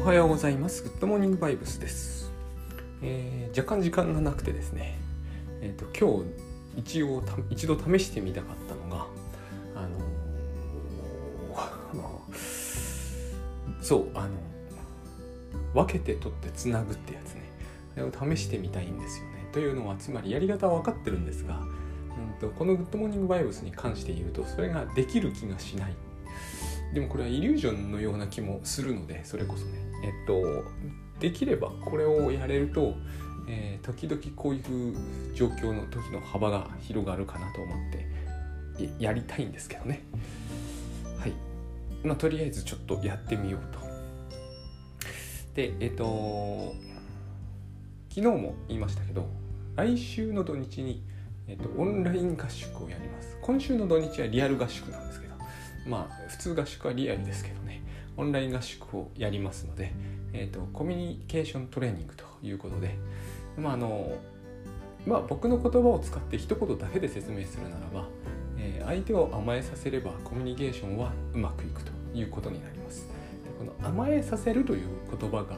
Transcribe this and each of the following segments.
おはようございます。グッドモーニングバイブスです。えー若干時間がなくてですね、えー、と今日一応一度試してみたかったのが、あのーそうあの分けて取ってつなぐってやつねあれを試してみたいんですよね。というのはつまりやり方は分かってるんですが、うん、とこのグッドモーニングバイブスに関して言うとそれができる気がしないでもこれはイリュージョンのような気もするのでそれこそね。えっとできればこれをやれると、えー時々こういう状況の時の幅が広がるかなと思ってやりたいんですけどね。はい。まあとりあえずちょっとやってみようと。でえっと昨日も言いましたけど来週の土日に、えっと、オンライン合宿をやります。今週の土日はリアル合宿なんですけどまあ普通合宿はリアルですけどね。オンライン合宿をやりますので、えー、とコミュニケーショントレーニングということで。まああのまあ僕の言葉を使って一言だけで説明するならば、えー相手を甘えさせればコミュニケーションはうまくいくということになります。この甘えさせるという言葉が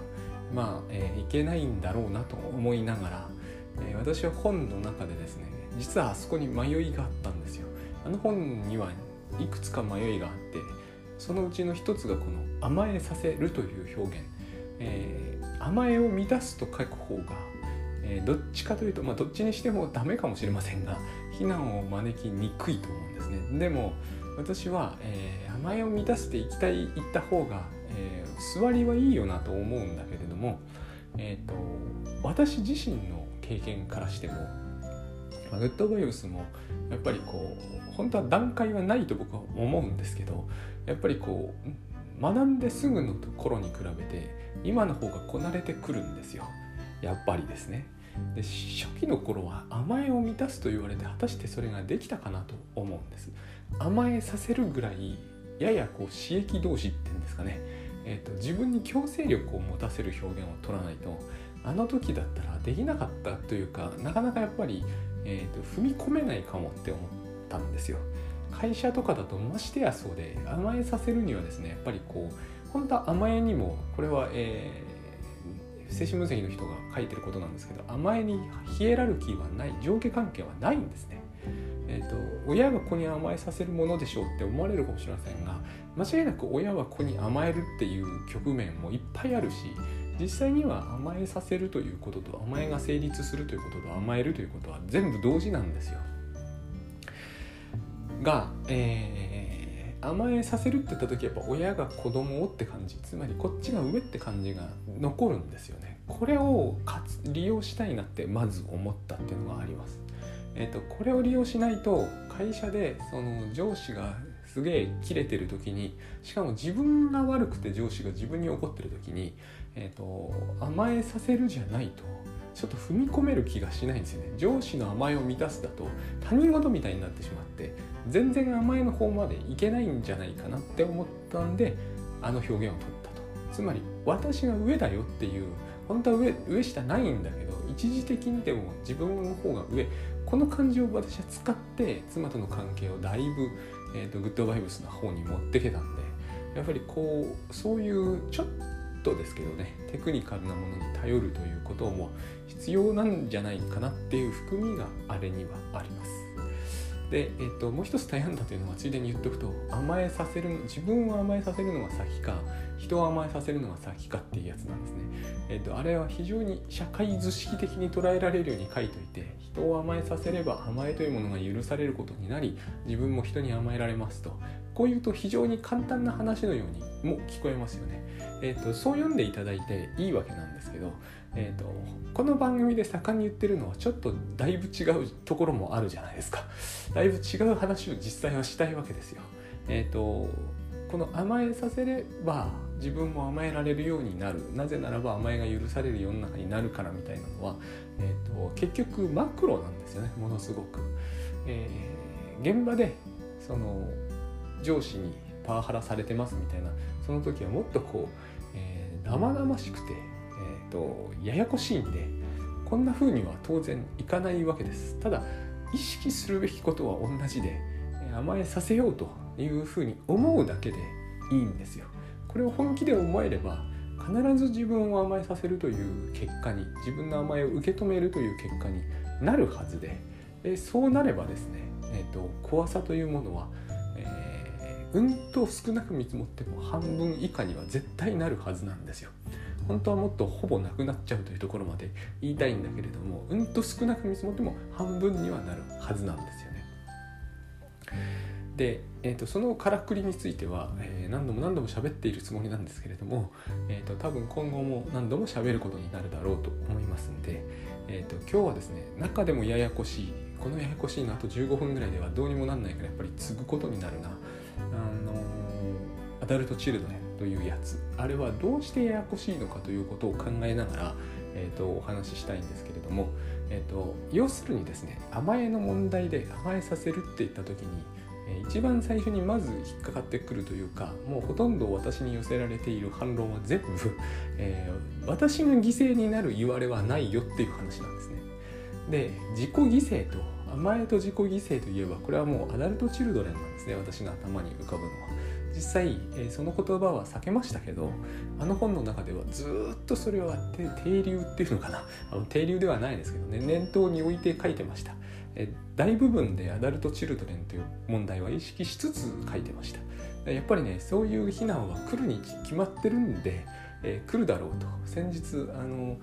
まあ、えーいけないんだろうなと思いながら、えー私は本の中でですね実はあそこに迷いがあったんですよ。あの本にはいくつか迷いがあってそのうちの一つがこの甘えさせるという表現、えー甘えを満たすと書く方が、えーどっちかというと、まあ、どっちにしてもダメかもしれませんが非難を招きにくいと思うんですね。でも私は、えー甘えを満たしていきたい言った方が、えー座りはいいよなと思うんだけれども、えー、と私自身の経験からしてもまあグッドバイブスもやっぱりこう本当は段階はないと僕は思うんですけどやっぱりこう学んですぐのところに比べて今の方がこなれてくるんですよ。やっぱりですね。で初期の頃は甘えを満たすと言われて果たしてそれができたかなと思うんです。甘えさせるぐらいややこう刺激同士っていうんですかね、えー、と自分に強制力を持たせる表現を取らないとあの時だったらできなかったというかなかなかやっぱり、えー、と踏み込めないかもって思ったんですよ会社とかだとましてやそうで甘えさせるにはですねやっぱりこう本当は甘えにもこれは、えー精神分析の人が書いてることなんですけど甘えにヒエラルキーはない上下関係はないんですね。えー、と親が子に甘えさせるものでしょうって思われるかもしれませんが間違いなく親は子に甘えるっていう局面もいっぱいあるし実際には甘えさせるということと甘えが成立するということと甘えるということは全部同時なんですよ。が、えー甘えさせるって言った時やっぱ親が子供をって感じつまりこっちが上って感じが残るんですよね。これをかつ利用したいなってまず思ったっていうのがあります。えー、とこれを利用しないと会社でその上司がすげえ切れてる時にしかも自分が悪くて上司が自分に怒ってる時に、えー、と甘えさせるじゃないとちょっと踏み込める気がしないんですよね。上司の甘えを満たすだと他人事みたいになってしまって全然甘えの方までいけないんじゃないかなって思ったんであの表現を取ったと。つまり私が上だよっていう本当は上上下ないんだけど一時的にでも自分の方が上この感じを私は使って妻との関係をだいぶ、えー、とグッドバイブスの方に持ってけたんでやっぱりこうそういうちょっとですけどねテクニカルなものに頼るということも必要なんじゃないかなっていう含みがあれにはあります。で、えっともう一つ悩んだというのはついでに言っておくと甘えさせる自分を甘えさせるのが先か人を甘えさせるのが先かっていうやつなんですね。えっとあれは非常に社会図式的に捉えられるように書いといて人を甘えさせれば甘えというものが許されることになり自分も人に甘えられますとこういうと非常に簡単な話のようにも聞こえますよね。えー、とそう読んでいただいていいわけなんですけど、えー、とこの番組で盛んに言ってるのはちょっとだいぶ違うところもあるじゃないですかだいぶ違う話を実際はしたいわけですよ。えー、とこの甘えさせれば自分も甘えられるようになるなぜならば甘えが許される世の中になるからみたいなのは、えー、と結局マクロなんですよねものすごく。えー現場でその上司にパワハラされてますみたいなその時はもっとこう、えー生々しくて、とややこしいんでこんな風には当然いかないわけですただ意識するべきことは同じでえ甘えさせようという風に思うだけでいいんですよこれを本気で思えれば必ず自分を甘えさせるという結果に自分の甘えを受け止めるという結果になるはずででそうなればですね、えーと、怖さというものは、えー、うんと少なく見積もっても半分以下には絶対なるはずなんですよ。本当はもっとほぼなくなっちゃうというところまで言いたいんだけれどもうんと少なく見積もっても半分にはなるはずなんですよね。で、えーと、そのからくりについては、えー、何度も何度も喋っているつもりなんですけれども、えーと、多分今後も何度も喋ることになるだろうと思いますんで、えーと、今日はですね中でもややこしいこのややこしいのあと15分ぐらいではどうにもなんないからやっぱり継ぐことになるな、あのー、アダルト・チルドレンというやつあれはどうしてややこしいのかということを考えながら、えー、とお話ししたいんですけれども、えー、と要するにですね甘えの問題で甘えさせるって言った時に一番最初にまず引っかかってくるというかもうほとんど私に寄せられている反論は全部、えー、私が犠牲になる言われはないよっていう話なんですね。で自己犠牲と甘えと自己犠牲といえばこれはもうアダルト・チルドレンなんですね私が頭に浮かぶのは。実際、え、その言葉は避けましたけどあの本の中ではずっとそれを定流っていうのかな。あの定流ではないですけどね念頭に置いて書いてました。え大部分でアダルト・チルドレンという問題は意識しつつ書いてました。やっぱりねそういう非難は来るに決まってるんで、えー、来るだろうと。先日あの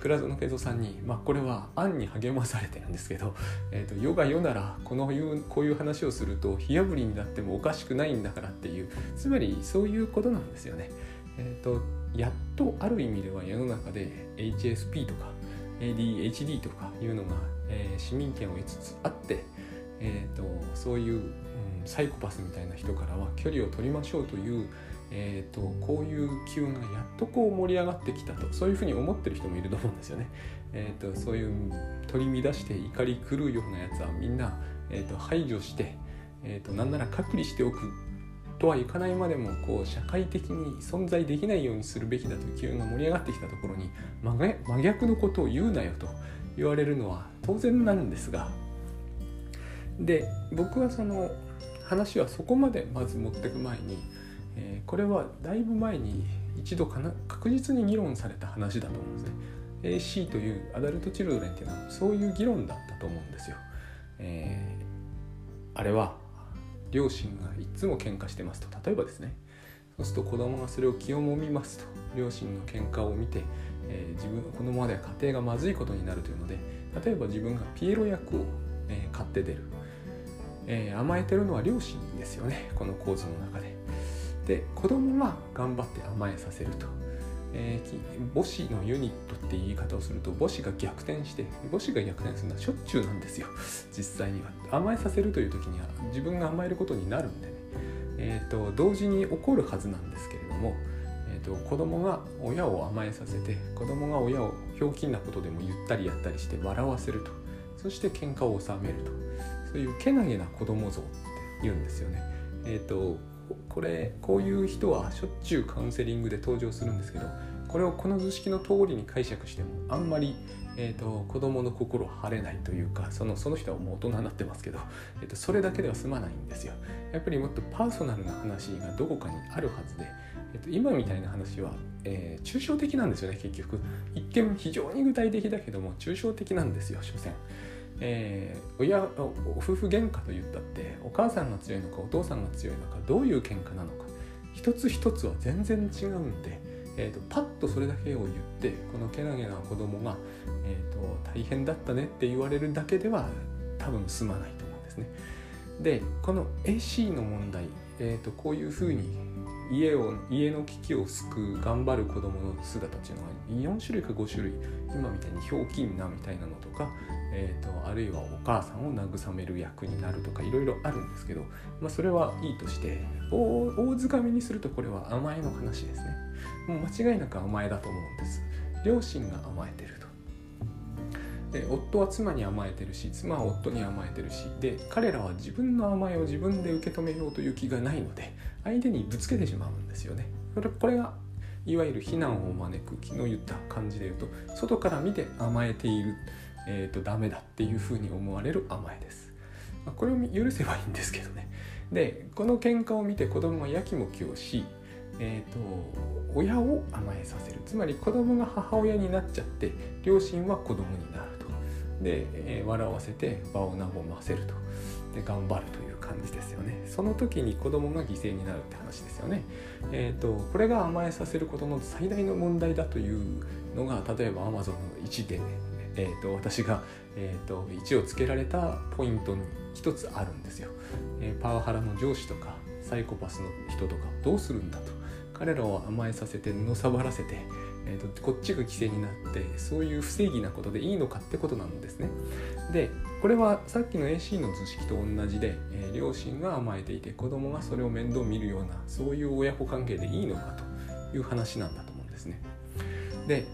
倉園慶三さんに、まあ、これは案に励まされてるんですけど「えーと、世が世ならこのいうこういう話をすると火あぶりになってもおかしくないんだから」っていうつまりそういうことなんですよね。えーとやっとある意味では世の中で HSP とか ADHD とかいうのがえー、市民権を得つつあって、えーと、そういう、うん、サイコパスみたいな人からは距離を取りましょうという、えーと、こういう機運がやっとこう盛り上がってきたとそういうふうに思ってる人もいると思うんですよね。えーと、そういう取り乱して怒り狂うようなやつはみんな、えー、と排除して、えー、となんなら隔離しておくとはいかないまでもこう社会的に存在できないようにするべきだという機運が盛り上がってきたところに真逆のことを言うなよと言われるのは当然なんですがで僕はその話はそこまでまず持ってく前に、えー、これはだいぶ前に一度かな確実に議論された話だと思うんですね。AC というアダルト・チルドレンっていうのはそういう議論だったと思うんですよ。えー、あれは両親がいつも喧嘩してますと例えばですねそうすると子供がそれを気をもみますと両親の喧嘩を見てえー、自分このままでは家庭がまずいことになるというので例えば自分がピエロ役を、えー、買って出る、え、甘えてるのは両親ですよねこの構図の中で。で子供が頑張って甘えさせると。えー、母子のユニットって言い方をすると母子が逆転して母子が逆転するのはしょっちゅうなんですよ。実際には。甘えさせるという時には自分が甘えることになるんでね、えーと同時に起こるはずなんですけれどもと、子供が親を甘えさせて子供が親をひょうきんなことでも言ったりやったりして笑わせると。そして喧嘩を収めると。そういうけなげな子供像って言うんですよね。えーと、これこういう人はしょっちゅうカウンセリングで登場するんですけどこれをこの図式の通りに解釈してもあんまり、えーと、子供の心晴れないというかそのその人はもう大人になってますけど、えーとそれだけでは済まないんですよ。やっぱりもっとパーソナルな話がどこかにあるはずでえっと、今みたいな話は、えー、抽象的なんですよね結局一見非常に具体的だけども抽象的なんですよ所詮、えー、親夫婦喧嘩と言ったってお母さんが強いのかお父さんが強いのかどういう喧嘩なのか一つ一つは全然違うんで、えーと、パッとそれだけを言ってこのけなげな子供が、えーと、大変だったねって言われるだけでは多分済まないと思うんですね。でこの AC の問題、えーとこういうふうに家を家の危機を救う頑張る子供の姿っていうのは4種類か5種類今みたいにひょうきんなみたいなのとか、えーと、あるいはお母さんを慰める役になるとかいろいろあるんですけど、まあ、それはいいとして大づかみにするとこれは甘えの話ですね。もう間違いなく甘えだと思うんです。両親が甘えてると。で夫は妻に甘えてるし妻は夫に甘えてるしで彼らは自分の甘えを自分で受け止めようという気がないので相手にぶつけてしまうんですよね。これこれがいわゆる非難を招く昨日言った感じで言うと外から見て甘えている、えーと、ダメだっていうふうに思われる甘えです。まあ、これを許せばいいんですけどね。でこの喧嘩を見て子供がやきもきをしえーと、親を甘えさせるつまり子供が母親になっちゃって両親は子供になるとで、えー、笑わせて場を和ませるとで頑張るという感じですよね。その時に子供が犠牲になるって話ですよね。えーと、これが甘えさせることの最大の問題だというのが例えば Amazon の1で、えーと、私が、えーと、1をつけられたポイントに一つあるんですよ、えー、パワハラの上司とかサイコパスの人とかどうするんだと。彼らを甘えさせてのさばらせて、えーと、こっちが犠牲になってそういう不正義なことでいいのかってことなんですね。でこれはさっきの AC の図式と同じで、えー、両親が甘えていて子供がそれを面倒見るようなそういう親子関係でいいのかという話なんだと思うんですね。で、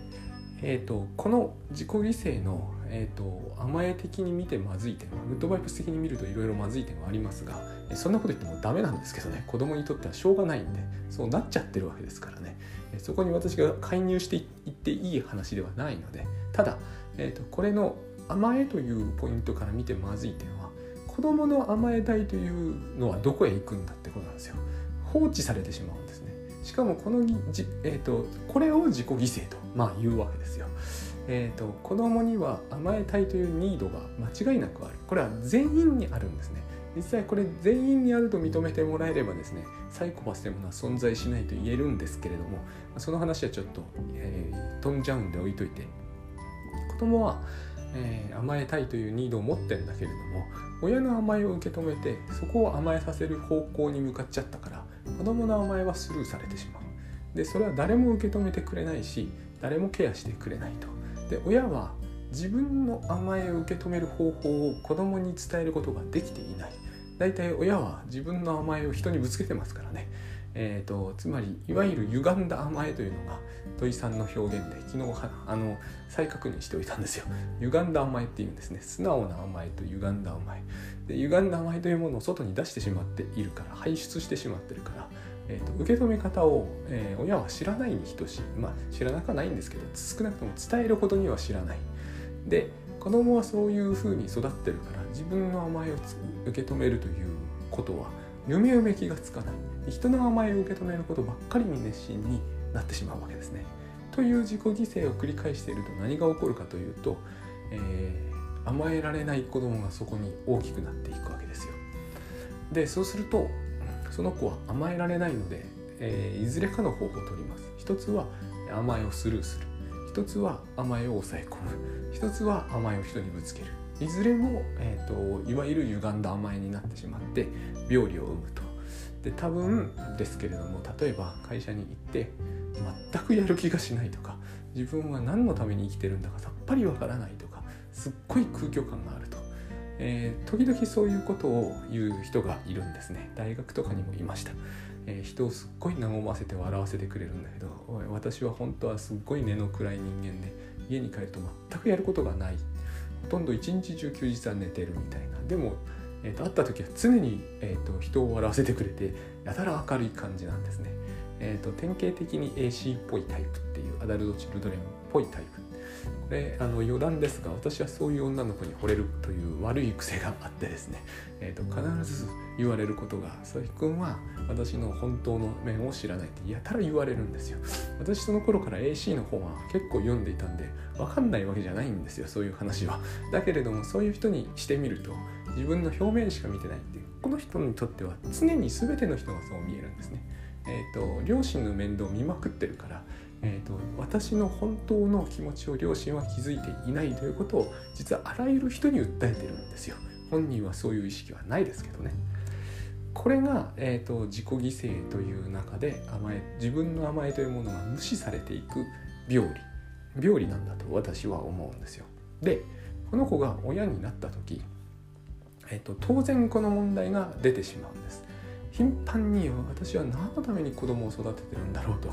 えーと、この自己犠牲の、えーと、甘え的に見てまずい点グッドバイプス的に見るといろいろまずい点はありますがそんなこと言ってもダメなんですけどね子供にとってはしょうがないんでそうなっちゃってるわけですからねそこに私が介入していっていい話ではないのでただ、えーと、これの甘えというポイントから見てまずい点は子供の甘えたいというのはどこへ行くんだってことなんですよ。放置されてしまうんですね。しかもこのじ、えーと、これを自己犠牲と、まあ、言うわけですよ。えーと、と子供には甘えたいというニードが間違いなくある。これは全員にあるんですね。実際これ全員にあると認めてもらえればですねサイコパスというものは存在しないと言えるんですけれどもその話はちょっと、えー、飛んじゃうんで置いといて子供は、えー、甘えたいというニードを持ってるんだけれども親の甘えを受け止めてそこを甘えさせる方向に向かっちゃったから子供の甘えはスルーされてしまう。でそれは誰も受け止めてくれないし誰もケアしてくれないと。で親は自分の甘えを受け止める方法を子供に伝えることができていない。大体親は自分の甘えを人にぶつけてますからね、えーと、つまりいわゆる歪んだ甘えというのが土井さんの表現で昨日あの再確認しておいたんですよ。歪んだ甘えっていうんですね。素直な甘えと歪んだ甘え。で歪んだ甘えというものを外に出してしまっているから排出してしまってるからえーと、受け止め方を、えー、親は知らないに等しい。まあ知らなくはないんですけど少なくとも伝えるほどには知らない。で子供はそういうふうに育ってるから自分の甘えを受け止めるということは夢夢気がつかない人の甘えを受け止めることばっかりに熱心になってしまうわけですね。という自己犠牲を繰り返していると何が起こるかというと、えー、甘えられない子供がそこに大きくなっていくわけですよ。でそうするとその子は甘えられないので、えー、いずれかの方法を取ります。一つは甘えをスルーする。一つは甘えを抑え込む。一つは甘えを人にぶつける。いずれも、えーと、いわゆる歪んだ甘えになってしまって病理を生むと。で多分ですけれども例えば会社に行って全くやる気がしないとか自分は何のために生きてるんだかさっぱりわからないとかすっごい空虚感があると、えー、時々そういうことを言う人がいるんですね。大学とかにもいました。えー、人をすっごい和ませて笑わせてくれるんだけど私は本当はすっごい根の暗い人間で家に帰ると全くやることがない。ほとんど一日中休日は寝てるみたいな。でも、えーと、会った時は常に、えーと、人を笑わせてくれてやたら明るい感じなんですね、えーと、典型的に AC っぽいタイプっていうアダルト・チルドレンっぽいタイプこれあの余談ですが私はそういう女の子に惚れるという悪い癖があってですね、えーと、必ず言われることが「佐々木君は私の本当の面を知らない」ってやたら言われるんですよ。私その頃から AC の本は結構読んでいたんで分かんないわけじゃないんですよそういう話は。だけれどもそういう人にしてみると自分の表面しか見てないっていうこの人にとっては常に全ての人がそう見えるんですね。えーと両親の面倒を見まくってるからえーと、私の本当の気持ちを両親は気づいていないということを実はあらゆる人に訴えてるんですよ。本人はそういう意識はないですけどね。これが、えーと、自己犠牲という中で甘え自分の甘えというものが無視されていく病理。病理なんだと私は思うんですよ。でこの子が親になった時、えーと当然この問題が出てしまうんです。頻繁に私は何のために子供を育ててるんだろうと。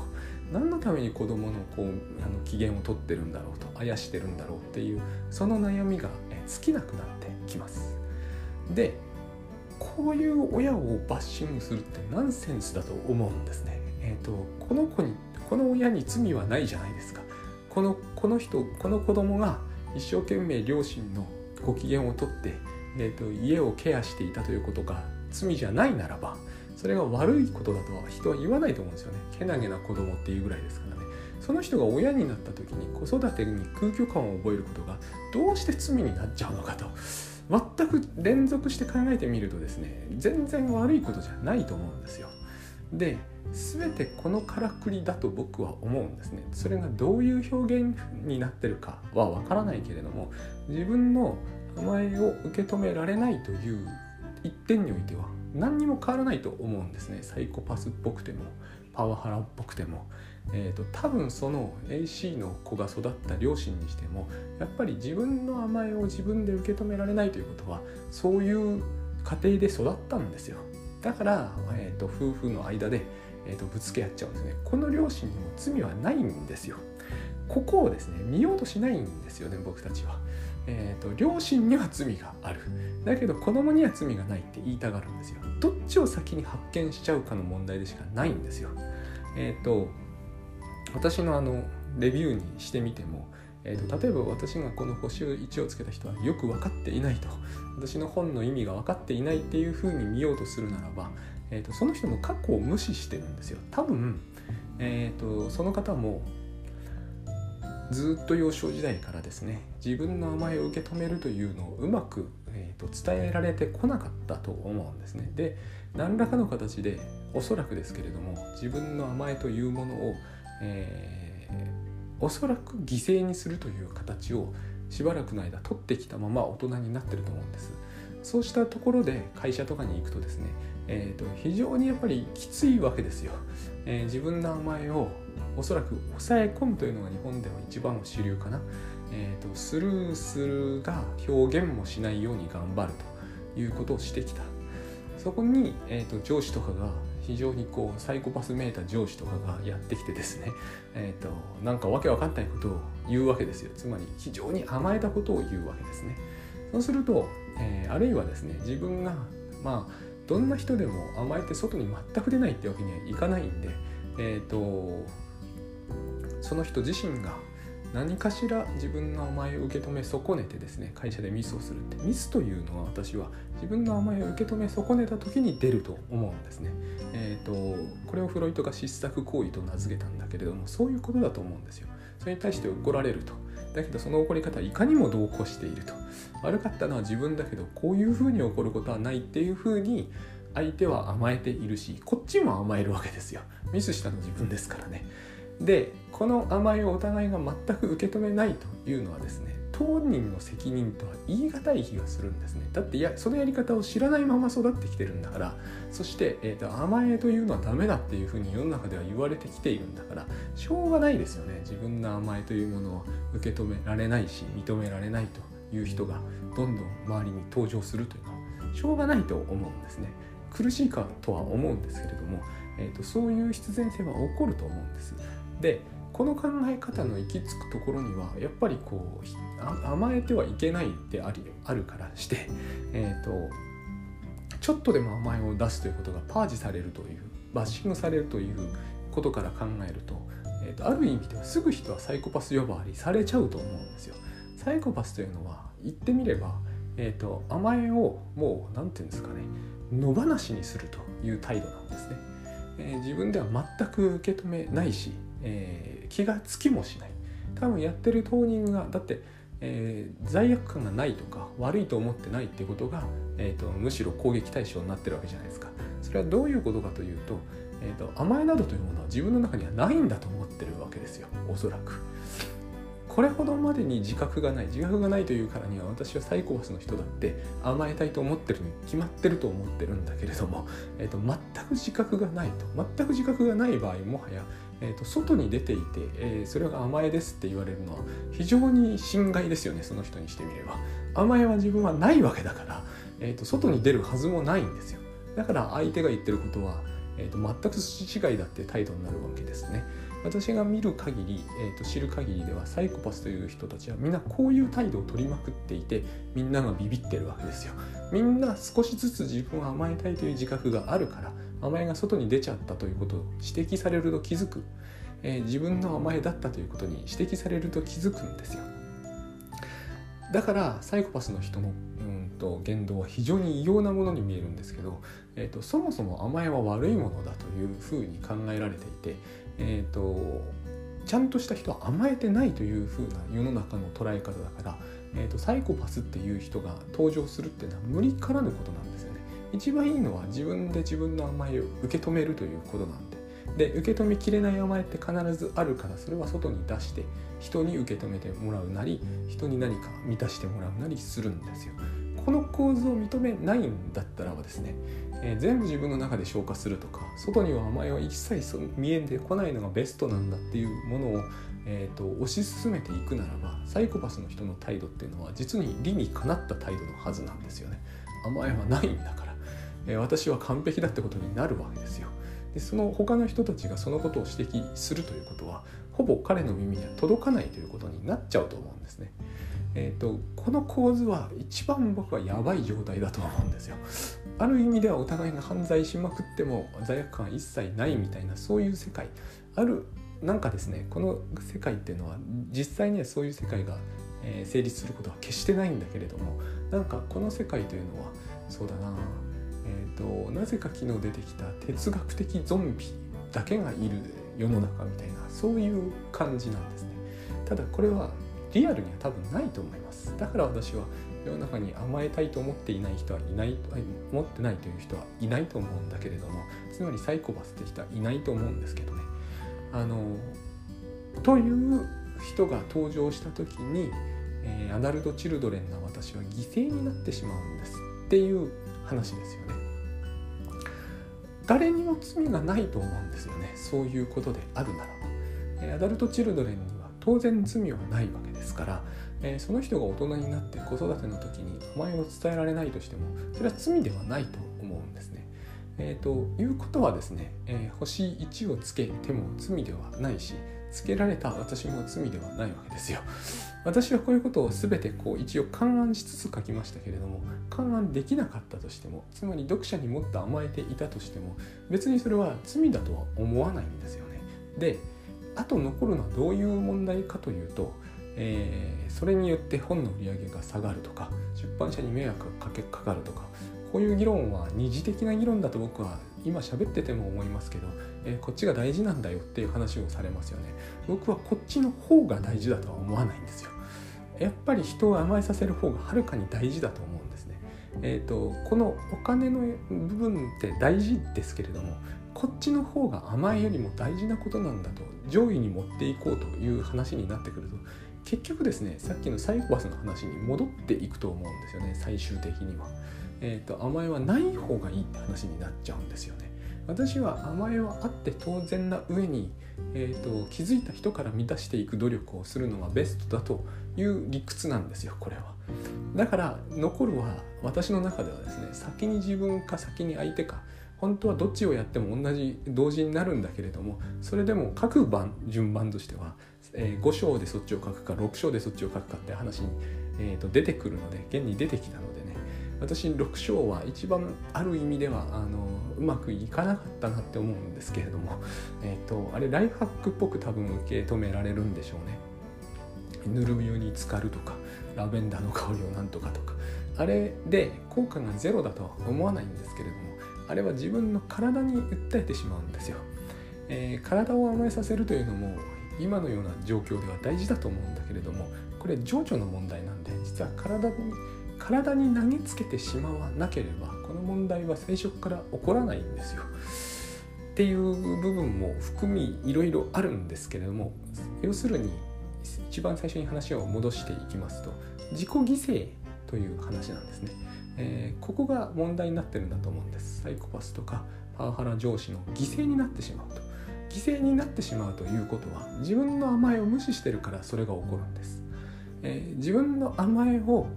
何のために子供のこうあの機嫌を取ってるんだろうと。あやしてるんだろうっていうその悩みが尽きなくなってきます。でこういう親をバッシングするってナンセンスだと思うんですね。えっ、ー、とこの子にこの親に罪はないじゃないですか。このこの人この子供が一生懸命両親のご機嫌をとって、えー、と家をケアしていたということが罪じゃないならばそれが悪いことだとは人は言わないと思うんですよね。けなげな子供っていうぐらいですからね。その人が親になった時に子育てに空虚感を覚えることがどうして罪になっちゃうのかと。全く連続して考えてみるとですね全然悪いことじゃないと思うんですよ。で全てこのからくりだと僕は思うんですね。それがどういう表現になってるかはわからないけれども自分の甘えを受け止められないという一点においては何にも変わらないと思うんですね。サイコパスっぽくてもパワハラっぽくても、えーと、多分その AC の子が育った両親にしてもやっぱり自分の甘えを自分で受け止められないということはそういう家庭で育ったんですよ。だから、えーと、夫婦の間で、えーと、とぶつけ合っちゃうんですね。この両親にも罪はないんですよ。ここをですね見ようとしないんですよね僕たちは。えーと、両親には罪がある。だけど子供には罪がないって言いたがるんですよ。どっちを先に発見しちゃうかの問題でしかないんですよ。えっ、ー、と私のあのレビューにしてみても、えーと、例えば私がこの星1をつけた人はよく分かっていないと。私の本の意味が分かっていないっていうふうに見ようとするならば、えーと、その人の過去を無視してるんですよ。多分、えーとその方もずっと幼少時代からですね自分の甘えを受け止めるというのをうまく、えーと、伝えられてこなかったと思うんですね。で何らかの形でおそらくですけれども自分の甘えというものを、えー、おそらく犠牲にするという形をしばらくの間取ってきたまま大人になってると思うんです。そうしたところで会社とかに行くとですね、えーと、非常にやっぱりきついわけですよ。えー、自分の甘えをおそらく抑え込むというのが日本では一番の主流かな。えーと、スルーするが表現もしないように頑張るということをしてきた。そこに、えーと、上司とかが非常にこうサイコパスめいた上司とかがやってきてですね、えーと、なんかわけわかんないことを言うわけですよつまり非常に甘えたことを言うわけですねそうすると、えー、あるいはですね自分がまあどんな人でも甘えて外に全く出ないってわけにはいかないんでえ、ー、とその人自身が何かしら自分の甘えを受け止め損ねてですね会社でミスをするってミスというのは私は自分の甘えを受け止め損ねた時に出ると思うんですね。えーと、これをフロイトが失策行為と名付けたんだけれどもそういうことだと思うんですよ。それに対して怒られると。だけどその怒り方はいかにも同行していると。悪かったのは自分だけどこういうふうに起こることはないっていうふうに相手は甘えているしこっちも甘えるわけですよ。ミスしたの自分ですからね。でこの甘えをお互いが全く受け止めないというのはですね当人の責任とは言い難い気がするんですね。だっていやそのやり方を知らないまま育ってきてるんだからそして、えーと、甘えというのはダメだっていうふうに世の中では言われてきているんだからしょうがないですよね。自分の甘えというものを受け止められないし認められないという人がどんどん周りに登場するというのはしょうがないと思うんですね。苦しいかとは思うんですけれども、えーとそういう必然性は起こると思うんです。でこの考え方の行き着くところにはやっぱりこう甘えてはいけないでありあるからして、えーと、ちょっとでも甘えを出すということがパージされるというバッシングされるということから考えると,、えーと、ある意味ではすぐ人はサイコパス呼ばわりされちゃうと思うんですよ。サイコパスというのは言ってみれば、えーと、甘えをもう何て言うんですかね野放しにするという態度なんですね。え、自分では全く受け止めないしえー、気がつきもしない。多分やってる当人がだって、えー、罪悪感がないとか悪いと思ってないってことが、えーと、むしろ攻撃対象になってるわけじゃないですか。それはどういうことかというと,、えーと、甘えなどというものは自分の中にはないんだと思ってるわけですよ。おそらく。これほどまでに自覚がない自覚がないというからには私はサイコパスの人だって甘えたいと思ってるに決まってると思ってるんだけれども、えーと、全く自覚がないと。全く自覚がない場合もはやえーと、外に出ていて、えー、それが甘えですって言われるのは非常に心外ですよねその人にしてみれば。甘えは自分はないわけだから、えーと、外に出るはずもないんですよ。だから相手が言ってることは、えーと、全く筋違いだって態度になるわけですね。私が見る限り、えー、と知る限りではサイコパスという人たちはみんなこういう態度を取りまくっていてみんながビビってるわけですよ。みんな少しずつ自分を甘えたいという自覚があるから甘えが外に出ちゃったということを指摘されると気づく、えー、自分の甘えだったということに指摘されると気づくんですよだからサイコパスの人の、うんと言動は非常に異様なものに見えるんですけど、えーと、そもそも甘えは悪いものだというふうに考えられていて、えーと、ちゃんとした人は甘えてないというふうな世の中の捉え方だから、えーと、サイコパスっていう人が登場するっていうのは無理からぬことなんですよ。一番いいのは自分で自分の甘えを受け止めるということなんでで受け止めきれない甘えって必ずあるからそれは外に出して人に受け止めてもらうなり人に何か満たしてもらうなりするんですよ。この構図を認めないんだったらばですね、えー、全部自分の中で消化するとか外には甘えは一切見えてこないのがベストなんだっていうものを、えー、と推し進めていくならばサイコパスの人の態度っていうのは実に理にかなった態度のはずなんですよね。甘えはないんだから、え、私は完璧だってことになるわけですよ。でその他の人たちがそのことを指摘するということはほぼ彼の耳には届かないということになっちゃうと思うんですね。えーと、この構図は一番僕はやばい状態だと思うんですよ。ある意味ではお互いが犯罪しまくっても罪悪感は一切ないみたいなそういう世界あるなんかですねこの世界っていうのは実際にはそういう世界が、成立することは決してないんだけれどもなんかこの世界というのはそうだなえーと、なぜか昨日出てきた哲学的ゾンビだけがいる世の中みたいなそういう感じなんですね。ただこれはリアルには多分ないと思います。だから私は世の中に甘えたいと思っていない人はいない思ってないという人はいないと思うんだけれどもつまりサイコパスって人はいないと思うんですけどね。あのという人が登場した時に、えー、アダルト・チルドレンな私は犠牲になってしまうんですっていう話ですよね。誰にも罪がないと思うんですよねそういうことであるならばアダルト・チルドレンには当然罪はないわけですから、えその人が大人になって子育ての時に名前を伝えられないとしてもそれは罪ではないと思うんですね。えー、ということはですね、えー、星1をつけても罪ではないしつけられた私も罪ではないわけですよ。私はこういうことを全てこう一応勘案しつつ書きましたけれども勘案できなかったとしてもつまり読者にもっと甘えていたとしても別にそれは罪だとは思わないんですよね。であと残るのはどういう問題かというと、えー、それによって本の売り上げが下がるとか出版社に迷惑がかけかかるとかこういう議論は二次的な議論だと僕は今喋ってても思いますけど、えー、こっちが大事なんだよっていう話をされますよね。僕はこっちの方が大事だとは思わないんですよ。やっぱり人を甘えさせる方がはるかに大事だと思うんですね。えーと、このお金の部分って大事ですけれどもこっちの方が甘えよりも大事なことなんだと上位に持っていこうという話になってくると結局ですねさっきのサイコパスの話に戻っていくと思うんですよね最終的には。えーと、甘えはない方がいいって話になっちゃうんですよね。私は甘えはあって当然な上に、えーと、気づいた人から満たしていく努力をするのがベストだという理屈なんですよこれは。だから残るは私の中ではですね先に自分か先に相手か本当はどっちをやっても同じ同時になるんだけれどもそれでも各番順番としては、えー、5章でそっちを書くか6章でそっちを書くかって話に、えーと出てくるので現に出てきたので私6章は一番ある意味ではあのうまくいかなかったなって思うんですけれども、えーと、あれライフハックっぽく多分受け止められるんでしょうね。ぬるみ湯に浸かるとかラベンダーの香りをなんとかとかあれで効果がゼロだとは思わないんですけれどもあれは自分の体に訴えてしまうんですよ。えー、体を甘えさせるというのも今のような状況では大事だと思うんだけれどもこれ情緒の問題なんで実は体に体に投げつけてしまわなければこの問題は最初から起こらないんですよ。っていう部分も含みいろいろあるんですけれども要するに一番最初に話を戻していきますと自己犠牲という話なんですね、えー、ここが問題になってるんだと思うんです。サイコパスとかパワハラ上司の犠牲になってしまうと。犠牲になってしまうということは自分の甘えを無視してるからそれが起こるんです、えー、自分の甘えを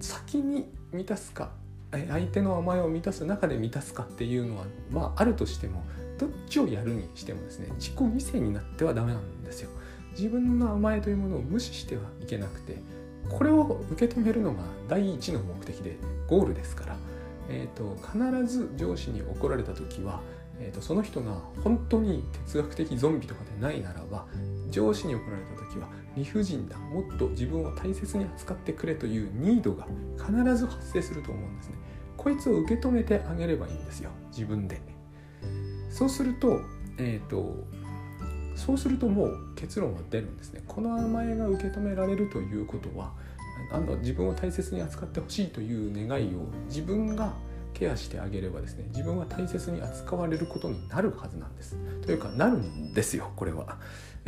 先に満たすか相手の甘えを満たす中で満たすかっていうのはまああるとしてもどっちをやるにしてもですね自己犠牲になってはダメなんですよ。自分の甘えというものを無視してはいけなくてこれを受け止めるのが第一の目的でゴールですから、えーと、必ず上司に怒られた時は、えーとその人が本当に哲学的ゾンビとかでないならば上司に怒られた時は理不尽だもっと自分を大切に扱ってくれというニードが必ず発生すると思うんですね。こいつを受け止めてあげればいいんですよ。自分で。そうするとえっ、ー、とそうするともう結論は出るんですね。この甘えが受け止められるということはあの自分を大切に扱ってほしいという願いを自分がケアしてあげればですね自分は大切に扱われることになるはずなんです。というかなるんですよこれは。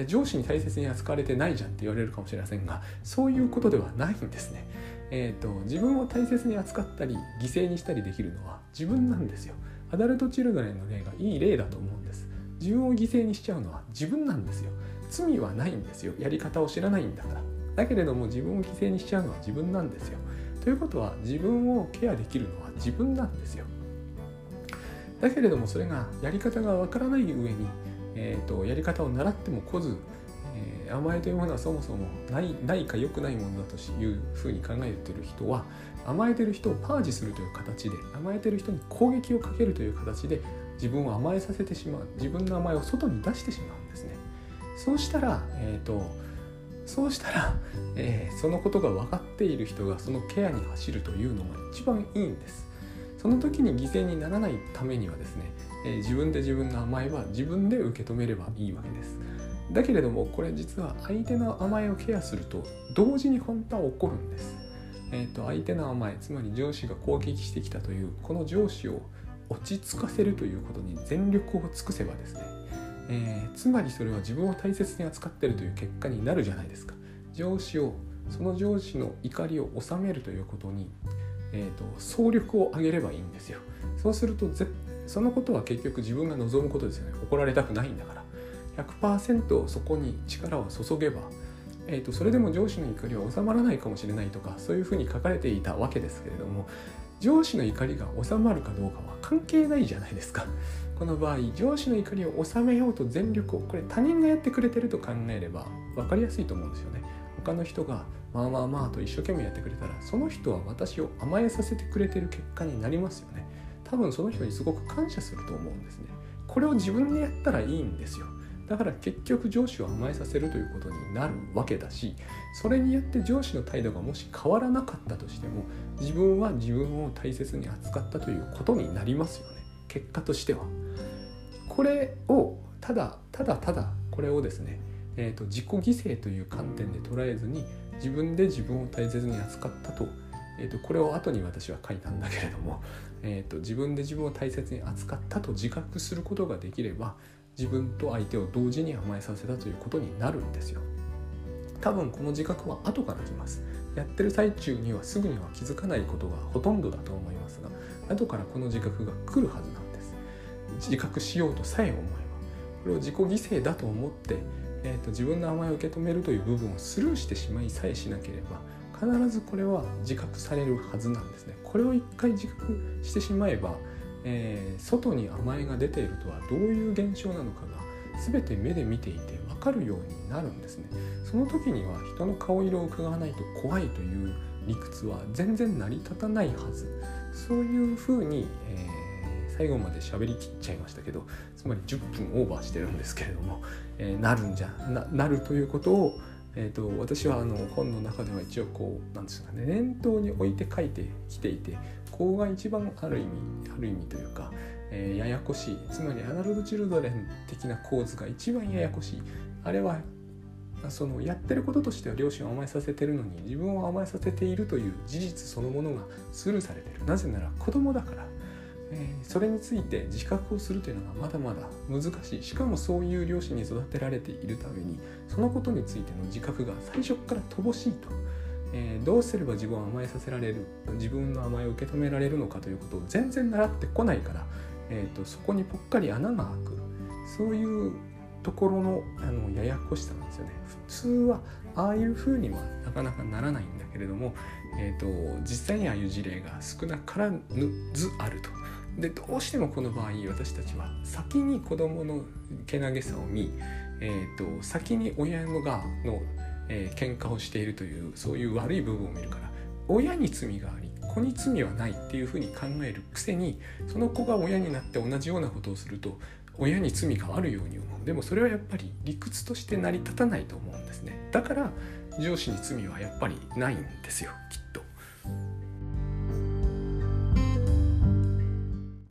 上司に大切に扱われてないじゃんって言われるかもしれませんがそういうことではないんですね。えーと、自分を大切に扱ったり犠牲にしたりできるのは自分なんですよ。アダルト・チルドレンの例がいい例だと思うんです。自分を犠牲にしちゃうのは自分なんですよ。罪はないんですよ。やり方を知らないんだから。だけれども自分を犠牲にしちゃうのは自分なんですよ。ということは自分をケアできるのは自分なんですよ。だけれどもそれがやり方がわからない上に、えーと、やり方を習っても来ず、えー、甘えというものはそもそもないないか良くないものだというふうに考えてる人は甘えてる人をパージするという形で甘えてる人に攻撃をかけるという形で自分を甘えさせてしまう自分の甘えを外に出してしまうんですね。そうしたら、えーとそうしたら、えー、そのことが分かっている人がそのケアに走るというのが一番いいんです。その時に犠牲にならないためにはですね、えー、自分で自分の甘えは自分で受け止めればいいわけです。だけれどもこれ実は相手の甘えをケアすると同時に本当は起こるんです。えーと、相手の甘えつまり上司が攻撃してきたというこの上司を落ち着かせるということに全力を尽くせばですねえー、つまりそれは自分を大切に扱ってるという結果になるじゃないですか。上司をその上司の怒りを収めるということに、えーと、総力を上げればいいんですよ。そうするとそのことは結局自分が望むことですよね。怒られたくないんだから。100%そこに力を注げば、えーとそれでも上司の怒りは収まらないかもしれないとかそういうふうに書かれていたわけですけれども上司の怒りが収まるかどうかは関係ないじゃないですか。この場合上司の怒りを収めようと全力をこれ他人がやってくれてると考えれば分かりやすいと思うんですよね。他の人がまあまあまあと一生懸命やってくれたらその人は私を甘えさせてくれてる結果になりますよね。多分その人にすごく感謝すると思うんですね。これを自分でやったらいいんですよ。だから結局上司を甘えさせるということになるわけだしそれによって上司の態度がもし変わらなかったとしても自分は自分を大切に扱ったということになりますよね。結果としては。これをただただただこれをですね、えーと、自己犠牲という観点で捉えずに自分で自分を大切に扱ったと,、えーと、これを後に私は書いたんだけれども、えーと、と自分で自分を大切に扱ったと自覚することができれば自分と相手を同時に甘えさせたということになるんですよ。多分この自覚は後から来ます。やってる最中にはすぐには気づかないことがほとんどだと思いますが後からこの自覚が来るはずなんです。自覚しようとさえ思えばこれを自己犠牲だと思って、えーと、自分の甘えを受け止めるという部分をスルーしてしまいさえしなければ必ずこれは自覚されるはずなんですね。これを一回自覚してしまえば、えー、外に甘えが出ているとはどういう現象なのかが全て目で見ていて分かるようになるんですね。その時には人の顔色を伺わないと怖いという理屈は全然成り立たないはず。そういうふうに、えー最後まで喋りきっちゃいましたけどつまり10分オーバーしてるんですけれども、えー、なるんじゃななるということを、えーと、私はあの本の中では一応こうなんですかね念頭に置いて書いてきていてここが一番ある意味ある意味というか、えー、ややこしいつまりアナログ・チルドレン的な構図が一番ややこしい。あれはそのやってることとしては両親を甘えさせてるのに自分を甘えさせているという事実そのものがスルーされてる。なぜなら子供だから。え、それについて自覚をするというのがまだまだ難しい。しかもそういう両親に育てられているためにそのことについての自覚が最初から乏しいと、えー、どうすれば自分を甘えさせられる自分の甘えを受け止められるのかということを全然習ってこないから、えーと、そこにぽっかり穴が開く。そういうところのあのややこしさなんですよね。普通はああいうふうにはなかなかならないんだけれども、えーと実際にああいう事例が少なからずあると。でどうしてもこの場合私たちは先に子供のけなげさを見、えーと、先に親のがの、えー、喧嘩をしているというそういう悪い部分を見るから親に罪があり子に罪はないっていうふうに考えるくせにその子が親になって同じようなことをすると親に罪があるように思う。でもそれはやっぱり理屈として成り立たないと思うんですね。だから上司に罪はやっぱりないんですよきっと。